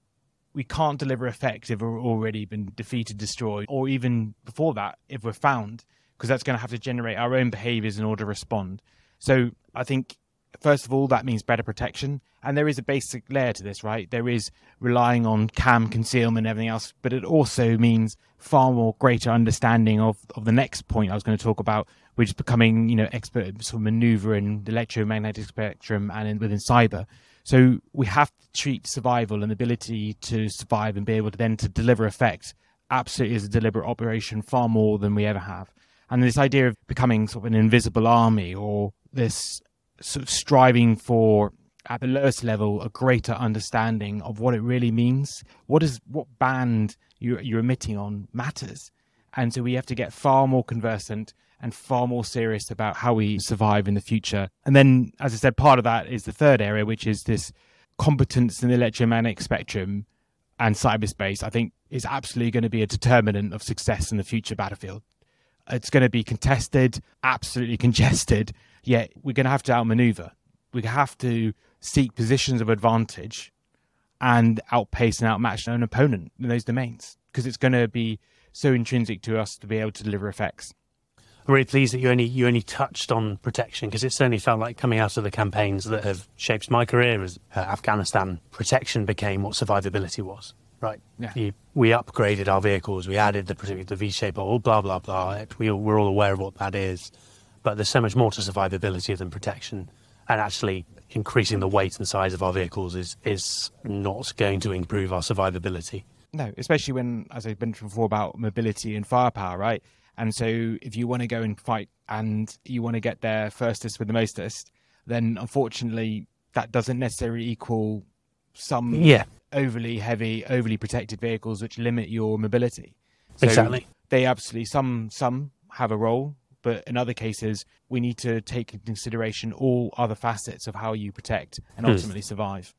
we can't deliver effect if we're already been defeated, destroyed, or even before that, if we're found, because that's going to have to generate our own behaviors in order to respond. So I think, first of all, that means better protection. And there is a basic layer to this, right? There is relying on cam concealment and everything else, but it also means far more greater understanding of, of the next point I was going to talk about, which is becoming, you know, expert sort of maneuver in the electromagnetic spectrum and in, within cyber. So we have to treat survival and ability to survive and be able to then to deliver effect absolutely as a deliberate operation far more than we ever have. And this idea of becoming sort of an invisible army or this sort of striving for at the lowest level a greater understanding of what it really means. What is what band you, you're emitting on matters. And so we have to get far more conversant and far more serious about how we survive in the future. And then, as I said, part of that is the third area, which is this competence in the electromagnetic spectrum and cyberspace. I think is absolutely going to be a determinant of success in the future battlefield. It's going to be contested, absolutely congested, yet we're going to have to outmaneuver. We have to seek positions of advantage and outpace and outmatch an opponent in those domains because it's going to be so intrinsic to us to be able to deliver effects. I'm really pleased that you only you only touched on protection because it certainly felt like coming out of the campaigns that have shaped my career as uh, Afghanistan, protection became what survivability was. right? Yeah. You, we upgraded our vehicles, we added the the V-shape all blah blah blah. We, we're all aware of what that is, but there's so much more to survivability than protection, and actually increasing the weight and size of our vehicles is is not going to improve our survivability. No, especially when, as I mentioned before, about mobility and firepower, right? And so, if you want to go and fight and you want to get there firstest with the mostest, then unfortunately, that doesn't necessarily equal some Yeah, overly heavy, overly protected vehicles which limit your mobility. So Exactly. They absolutely some some have a role, but in other cases, we need to take into consideration all other facets of how you protect and Hmm. ultimately survive.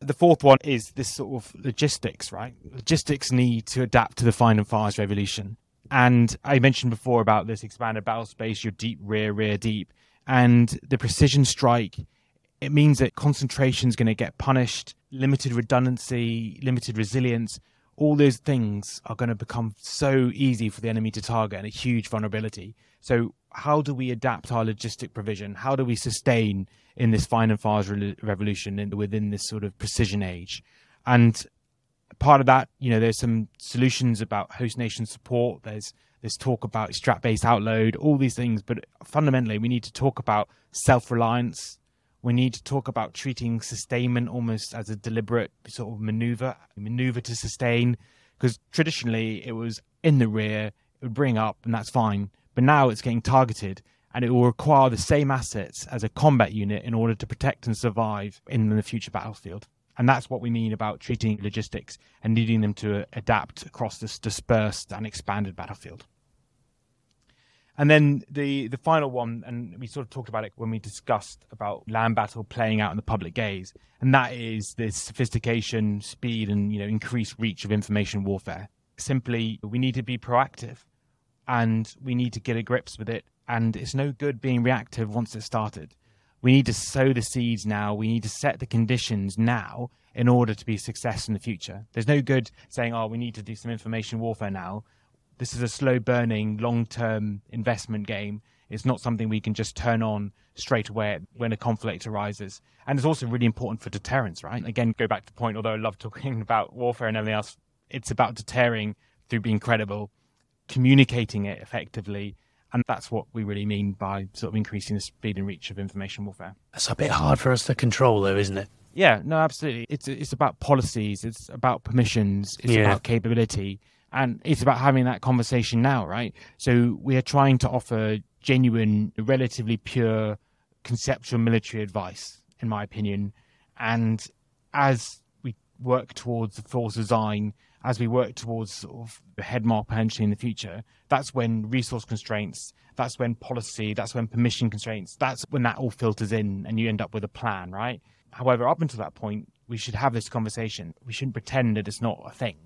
The fourth one is this sort of logistics, right? Logistics need to adapt to the find and fires revolution. And I mentioned before about this expanded battle space, your deep rear, rear deep, and the precision strike. It means that concentration is going to get punished, limited redundancy, limited resilience. All those things are going to become so easy for the enemy to target and a huge vulnerability. So, how do we adapt our logistic provision? How do we sustain in this find and fires re- revolution and within this sort of precision age? And part of that, you know, there's some solutions about host nation support. There's there's talk about strap based outload, all these things. But fundamentally, we need to talk about self reliance. We need to talk about treating sustainment almost as a deliberate sort of maneuver, maneuver to sustain. Because traditionally, it was in the rear, it would bring up, and that's fine. But now it's getting targeted, and it will require the same assets as a combat unit in order to protect and survive in the future battlefield. And that's what we mean about treating logistics and needing them to uh, adapt across this dispersed and expanded battlefield. And then the the final one, and we sort of talked about it when we discussed about land battle playing out in the public gaze, and that is this sophistication, speed, and you know increased reach of information warfare. Simply, we need to be proactive, and we need to get a grips with it. And it's no good being reactive once it's started. We need to sow the seeds now. We need to set the conditions now in order to be success in the future. There's no good saying, "Oh, we need to do some information warfare now." this is a slow burning, long term investment game. It's not something we can just turn on straight away when a conflict arises. And it's also really important for deterrence, right? Again, go back to the point, although I love talking about warfare and everything else, it's about deterring through being credible, communicating it effectively. And that's what we really mean by sort of increasing the speed and reach of information warfare. That's a bit hard for us to control, though, isn't it? Yeah, no, absolutely. It's it's about policies, it's about permissions, it's Yeah. about capability, and it's about having that conversation now, right? So we are trying to offer genuine, relatively pure conceptual military advice, in my opinion. And as we work towards the force design, as we work towards sort of the headmark potentially in the future, that's when resource constraints, that's when policy, that's when permission constraints, that's when that all filters in and you end up with a plan, right? However, up until that point, we should have this conversation. We shouldn't pretend that it's not a thing.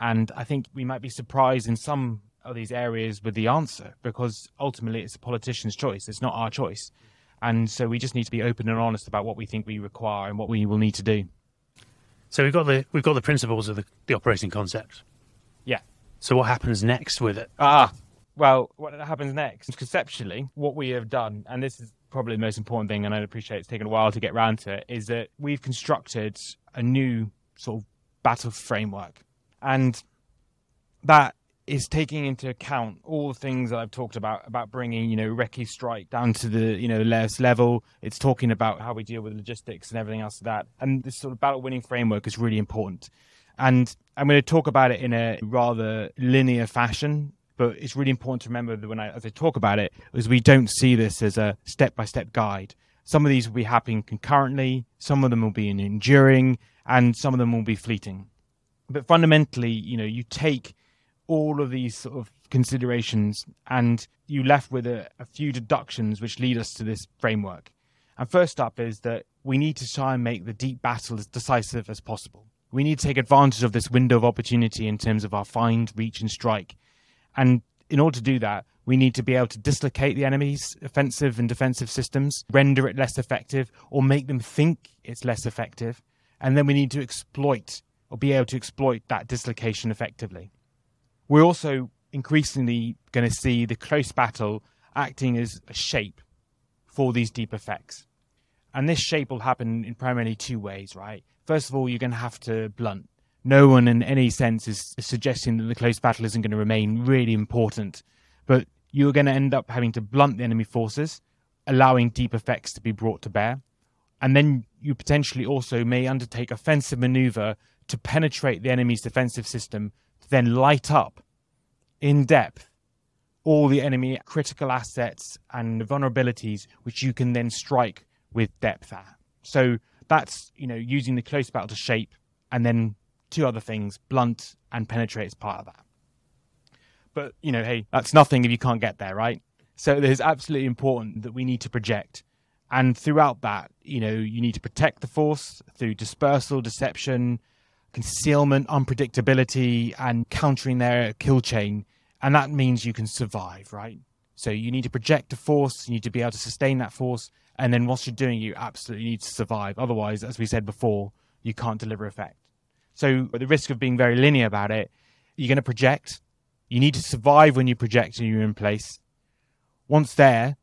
And I think we might be surprised in some of these areas with the answer because ultimately it's a politician's choice. It's not our choice. And so we just need to be open and honest about what we think we require and what we will need to do. So we've got the we've got the principles of the, the operating concept. Yeah. So what happens next with it? Ah, well, what happens next? Conceptually, what we have done, and this is probably the most important thing, and I appreciate it's taken a while to get round to it, is that we've constructed a new sort of battle framework. And that is taking into account all the things that I've talked about about bringing, you know, Recce Strike down to the, you know, the lowest level. It's talking about how we deal with logistics and everything else of that. And this sort of battle winning framework is really important. And I'm going to talk about it in a rather linear fashion, but it's really important to remember that when I, as I talk about it, is we don't see this as a step by step guide. Some of these will be happening concurrently, some of them will be enduring, and some of them will be fleeting. But fundamentally, you know, you take all of these sort of considerations and you left with a, a few deductions which lead us to this framework. And first up is that we need to try and make the deep battle as decisive as possible. We need to take advantage of this window of opportunity in terms of our find, reach, and strike. And in order to do that, we need to be able to dislocate the enemy's offensive and defensive systems, render it less effective, or make them think it's less effective. And then we need to exploit or be able to exploit that dislocation effectively. We're also increasingly going to see the close battle acting as a shape for these deep effects. And this shape will happen in primarily two ways, right? First of all, you're going to have to blunt. no one in any sense is suggesting that the close battle isn't going to remain really important, but you're going to end up having to blunt the enemy forces, allowing deep effects to be brought to bear. And then you potentially also may undertake offensive maneuver to penetrate the enemy's defensive system to then light up in depth all the enemy critical assets and vulnerabilities which you can then strike with depth at. So that's you know using the close battle to shape and then two other things blunt and penetrate as part of that. But you know hey that's nothing if you can't get there right? So it is absolutely important that we need to project. And throughout that you know you need to protect the force through dispersal deception concealment unpredictability and countering their kill chain and that means you can survive right so you need to project a force you need to be able to sustain that force and then whilst you're doing, you absolutely need to survive. Otherwise, as we said before, you can't deliver effect. So, at the risk of being very linear about it, you're going to project. You need to survive when you project and you're in place. Once there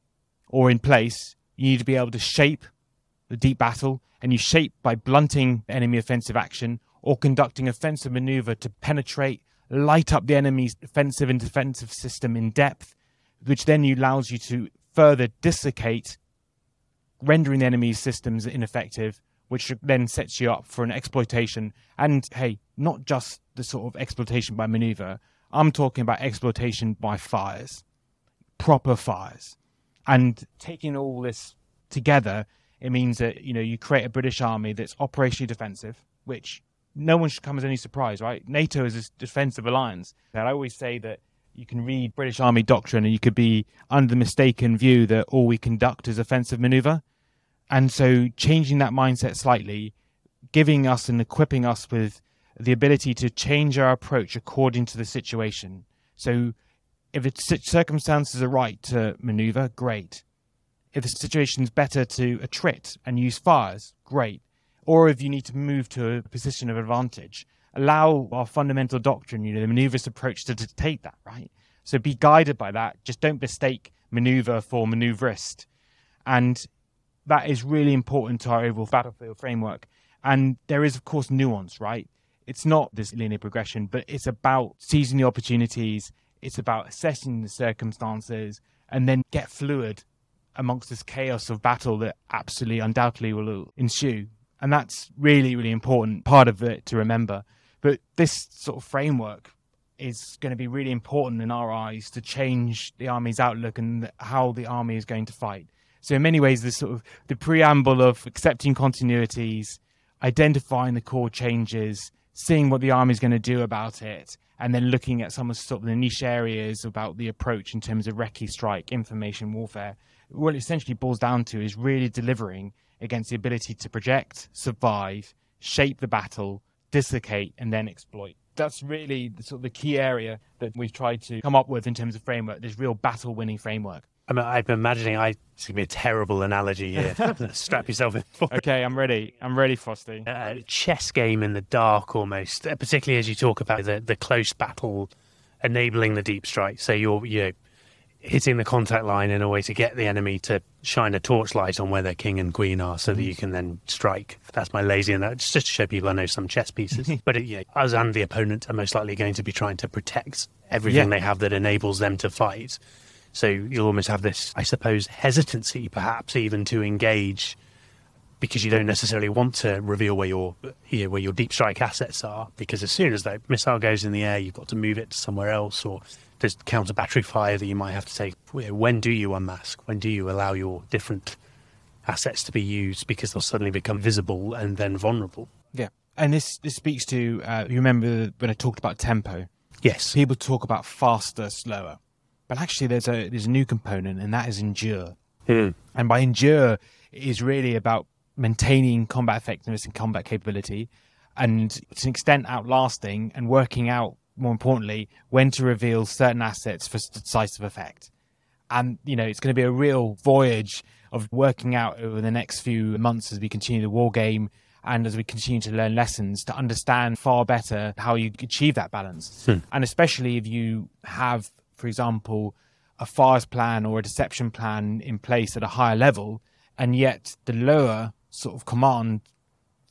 or in place, you need to be able to shape the deep battle, and you shape by blunting enemy offensive action or conducting offensive maneuver to penetrate, light up the enemy's offensive and defensive system in depth, which then allows you to further dislocate rendering the enemy's systems ineffective, which then sets you up for an exploitation. And hey, not just the sort of exploitation by maneuver. I'm talking about exploitation by fires, proper fires. And taking all this together, it means that you know you create a British army that's operationally defensive, which no one should come as any surprise, right? NATO is a defensive alliance. And I always say that you can read British Army doctrine and you could be under the mistaken view that all we conduct is offensive maneuver. And so changing that mindset slightly, giving us and equipping us with the ability to change our approach according to the situation. So if the circumstances are right to maneuver, great. If the situation is better to attrit and use fires, great. Or if you need to move to a position of advantage, allow our fundamental doctrine, you know, the maneuverist approach to dictate that, right? So be guided by that. Just don't mistake maneuver for maneuverist. And that is really important to our overall battlefield framework. And there is, of course, nuance, right? It's not this linear progression, but it's about seizing the opportunities. It's about assessing the circumstances and then get fluid amongst this chaos of battle that absolutely undoubtedly will ensue. And that's really, really important part of it to remember. But this sort of framework is going to be really important in our eyes to change the army's outlook and how the army is going to fight. So in many ways, this sort of the preamble of accepting continuities, identifying the core changes, seeing what the army is going to do about it, and then looking at some of sort of the niche areas about the approach in terms of recce strike, information warfare. What it essentially boils down to is really delivering against the ability to project, survive, shape the battle, dislocate, and then exploit. That's really the, sort of the key area that we've tried to come up with in terms of framework. This real battle-winning framework. I'm, I'm imagining I it's gonna be a terrible analogy here. Strap yourself in. Okay, I'm ready. I'm ready, Frosty. Uh, chess game in the dark, almost. Uh, particularly as you talk about the the close battle, enabling the deep strike. So you're you know hitting the contact line in a way to get the enemy to shine a torchlight on where their king and queen are, so that you can then strike. That's my lazy and that's just to show people I know some chess pieces. but it, yeah, us and the opponent are most likely going to be trying to protect everything yeah. they have that enables them to fight. So you'll almost have this, I suppose, hesitancy, perhaps even to engage, because you don't necessarily want to reveal where your you know, where your deep strike assets are. Because as soon as that missile goes in the air, you've got to move it to somewhere else, or there's counter battery fire that you might have to take. When do you unmask? When do you allow your different assets to be used? Because they'll suddenly become visible and then vulnerable. Yeah, and this this speaks to uh, you remember when I talked about tempo. Yes, people talk about faster, slower. But actually, there's a there's a new component, and that is endure. Mm. And by endure, it is really about maintaining combat effectiveness and combat capability, and to an extent outlasting and working out, more importantly, when to reveal certain assets for decisive effect. And you know, it's going to be a real voyage of working out over the next few months as we continue the war game and as we continue to learn lessons to understand far better how you achieve that balance. Hmm. And especially if you have for example, a fires plan or a deception plan in place at a higher level, and yet the lower sort of command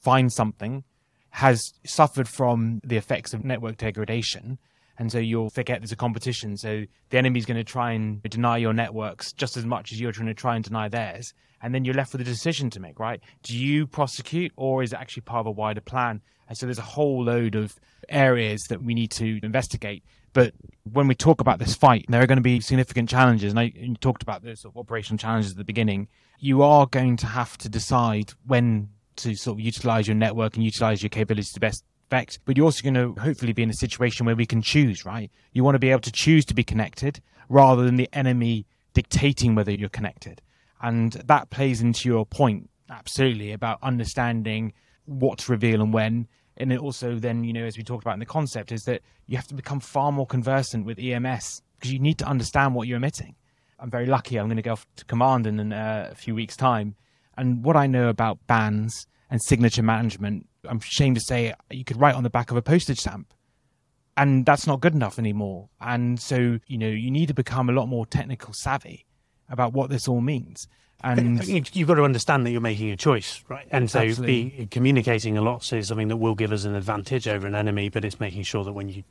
finds something, has suffered from the effects of network degradation. And so you'll forget there's a competition. So the enemy's going to try and deny your networks just as much as you're trying to try and deny theirs. And then you're left with a decision to make, right? Do you prosecute or is it actually part of a wider plan? And so there's a whole load of areas that we need to investigate. But when we talk about this fight, there are going to be significant challenges. And I you talked about the sort of operational challenges at the beginning. You are going to have to decide when to sort of utilize your network and utilize your capabilities to best effect. But you're also going to hopefully be in a situation where we can choose, right? You want to be able to choose to be connected rather than the enemy dictating whether you're connected. And that plays into your point, absolutely, about understanding what to reveal and when. And it also then, you know, as we talked about in the concept, is that you have to become far more conversant with EMS because you need to understand what you're emitting. I'm very lucky. I'm going to go off to command in uh, a few weeks' time. And what I know about bands and signature management, I'm ashamed to say you could write on the back of a postage stamp. And that's not good enough anymore. And so, you know, you need to become a lot more technical savvy about what this all means. And you've got to understand that you're making a choice, right? And so, be, communicating a lot is something that will give us an advantage over an enemy, but it's making sure that when you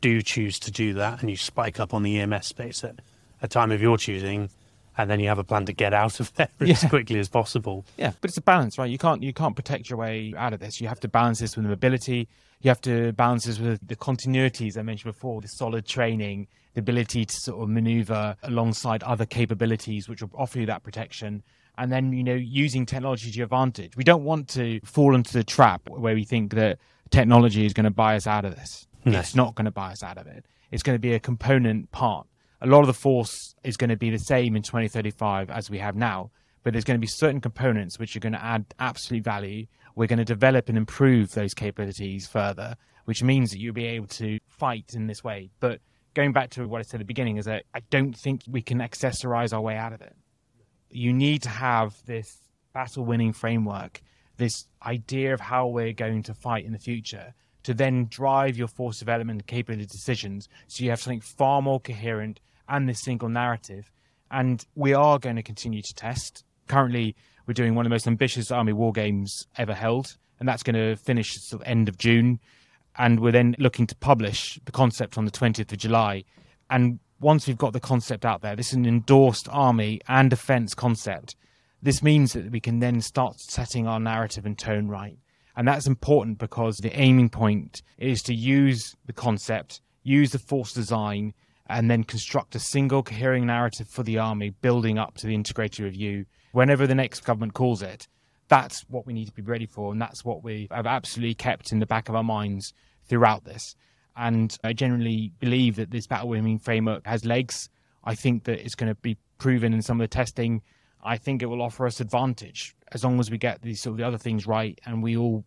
do choose to do that and you spike up on the EMS space at a time of your choosing, and then you have a plan to get out of there yeah. as quickly as possible. Yeah, but it's a balance, right? You can't you can't protect your way out of this. You have to balance this with the mobility. You have to balance this with the continuities I mentioned before, the solid training, the ability to sort of maneuver alongside other capabilities which will offer you that protection. And then, you know, using technology to your advantage. We don't want to fall into the trap where we think that technology is going to buy us out of this. No. It's not going to buy us out of it. It's going to be a component part a lot of the force is going to be the same in 2035 as we have now, but there's going to be certain components which are going to add absolute value. We're going to develop and improve those capabilities further, which means that you'll be able to fight in this way. But going back to what I said at the beginning, is that I don't think we can accessorize our way out of it. You need to have this battle winning framework, this idea of how we're going to fight in the future to then drive your force development and capability decisions so you have something far more coherent and this single narrative. And we are going to continue to test. Currently, we're doing one of the most ambitious army war games ever held, and that's going to finish at the end of June. And we're then looking to publish the concept on the 20th of July. And once we've got the concept out there, this is an endorsed army and defense concept. This means that we can then start setting our narrative and tone right. And that's important because the aiming point is to use the concept, use the force design, and then construct a single cohering narrative for the army building up to the integrated review whenever the next government calls it. That's what we need to be ready for, and that's what we have absolutely kept in the back of our minds throughout this. And I generally believe that this battle winning framework has legs. I think that it's going to be proven in some of the testing. I think it will offer us advantage as long as we get these sort of the other things right and we all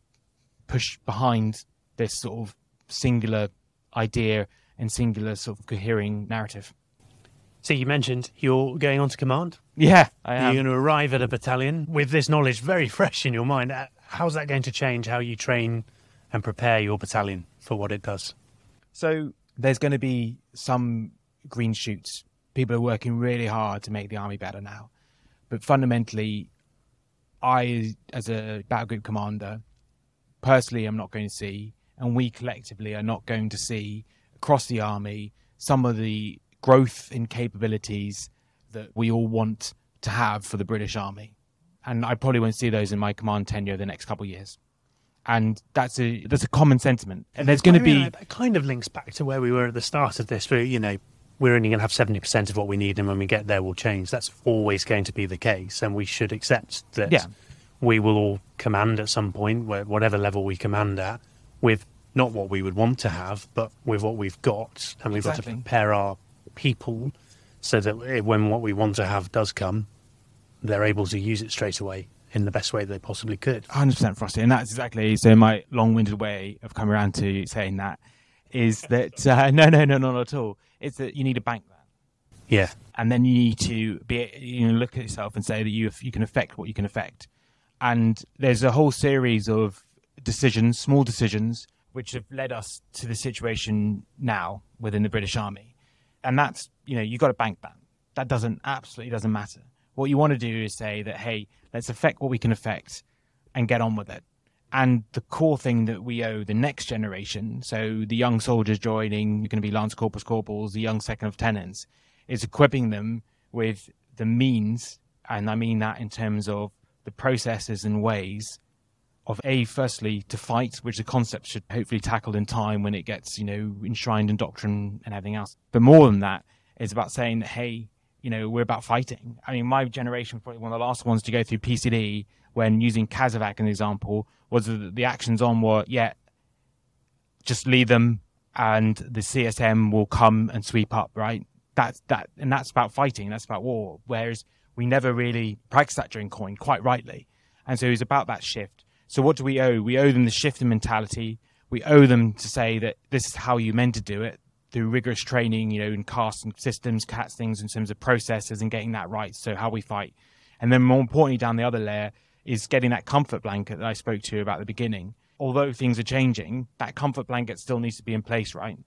push behind this sort of singular idea and singular sort of cohering narrative. So you mentioned you're going on to command. Yeah, I am. You're going to arrive at a battalion with this knowledge very fresh in your mind. Uh, how's that going to change how you train and prepare your battalion for what it does? So there's going to be some green shoots. People are working really hard to make the army better now. But fundamentally, I, as a battle group commander, personally I'm not going to see, and we collectively are not going to see across the army some of the growth in capabilities that we all want to have for the British Army. And I probably won't see those in my command tenure the next couple of years. And that's a that's a common sentiment. And there's going to be that kind of links back to where we were at the start of this. Where you know we're only going to have seventy percent of what we need, and when we get there, we'll change. That's always going to be the case, and we should accept that. Yeah. We will all command at some point, whatever level we command at, with not what we would want to have, but with what we've got, and we've exactly. got to prepare our people so that when what we want to have does come, they're able to use it straight away in the best way they possibly could. 100% Frosty, and that's exactly so. My long-winded way of coming around to saying that is that uh, no, no, no, not at all. It's that you need a bank that. Yeah, and then you need to be you know look at yourself and say that you you can affect what you can affect, and there's a whole series of decisions, small decisions which have led us to the situation now within the British Army. And that's, you know, you've got to bank that. That doesn't absolutely doesn't matter. What you want to do is say that, hey, let's affect what we can affect and get on with it. And the core thing that we owe the next generation, so the young soldiers joining, you're going to be Lance Corporals Corporals, the young second lieutenants, is equipping them with the means, and I mean that in terms of the processes and ways of a firstly to fight, which the concept should hopefully tackle in time when it gets you know enshrined in doctrine and everything else. But more than that, it's about saying that hey, you know, we're about fighting. I mean, my generation probably one of the last ones to go through PCD when using casevac as an example was the actions on were yeah, just leave them and the CSM will come and sweep up, right? That's that, and that's about fighting. That's about war. Whereas we never really practiced that during coin, quite rightly. And so it was about that shift. So what do we owe? We owe them the shift in mentality. We owe them to say that this is how you meant to do it through rigorous training, you know, in CAST and systems, CATS things in terms of processes and getting that right. So how we fight. And then more importantly, down the other layer is getting that comfort blanket that I spoke to about the beginning. Although things are changing, that comfort blanket still needs to be in place, right?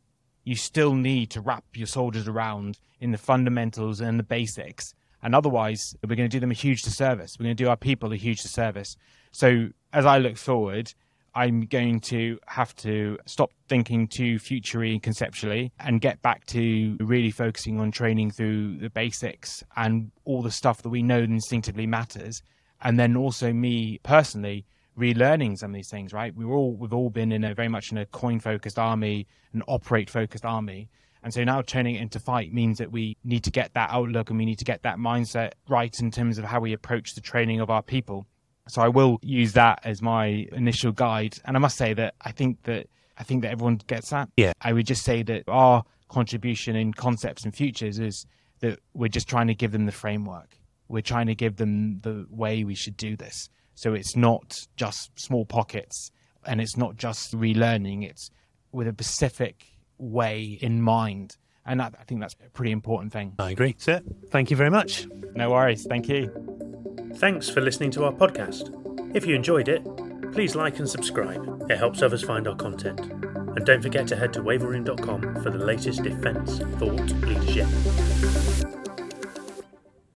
You still need to wrap your soldiers around in the fundamentals and the basics. And otherwise, we're going to do them a huge disservice. We're going to do our people a huge disservice. So as I look forward, I'm going to have to stop thinking too futurely conceptually and get back to really focusing on training through the basics and all the stuff that we know instinctively matters. And then also me personally relearning some of these things, right? We all we've all been in a very much in a coin focused army, an operate focused army. And so now turning it into fight means that we need to get that outlook and we need to get that mindset right in terms of how we approach the training of our people. So I will use that as my initial guide. And I must say that I think that I think that everyone gets that. Yeah. I would just say that our contribution in concepts and futures is that we're just trying to give them the framework. We're trying to give them the way we should do this. So it's not just small pockets and it's not just relearning, it's with a specific way in mind. And that, I think that's a pretty important thing. I agree. Sir, thank you very much. No worries. Thank you. Thanks for listening to our podcast. If you enjoyed it, please like and subscribe. It helps others find our content. And don't forget to head to wavellroom.com for the latest defence thought leadership.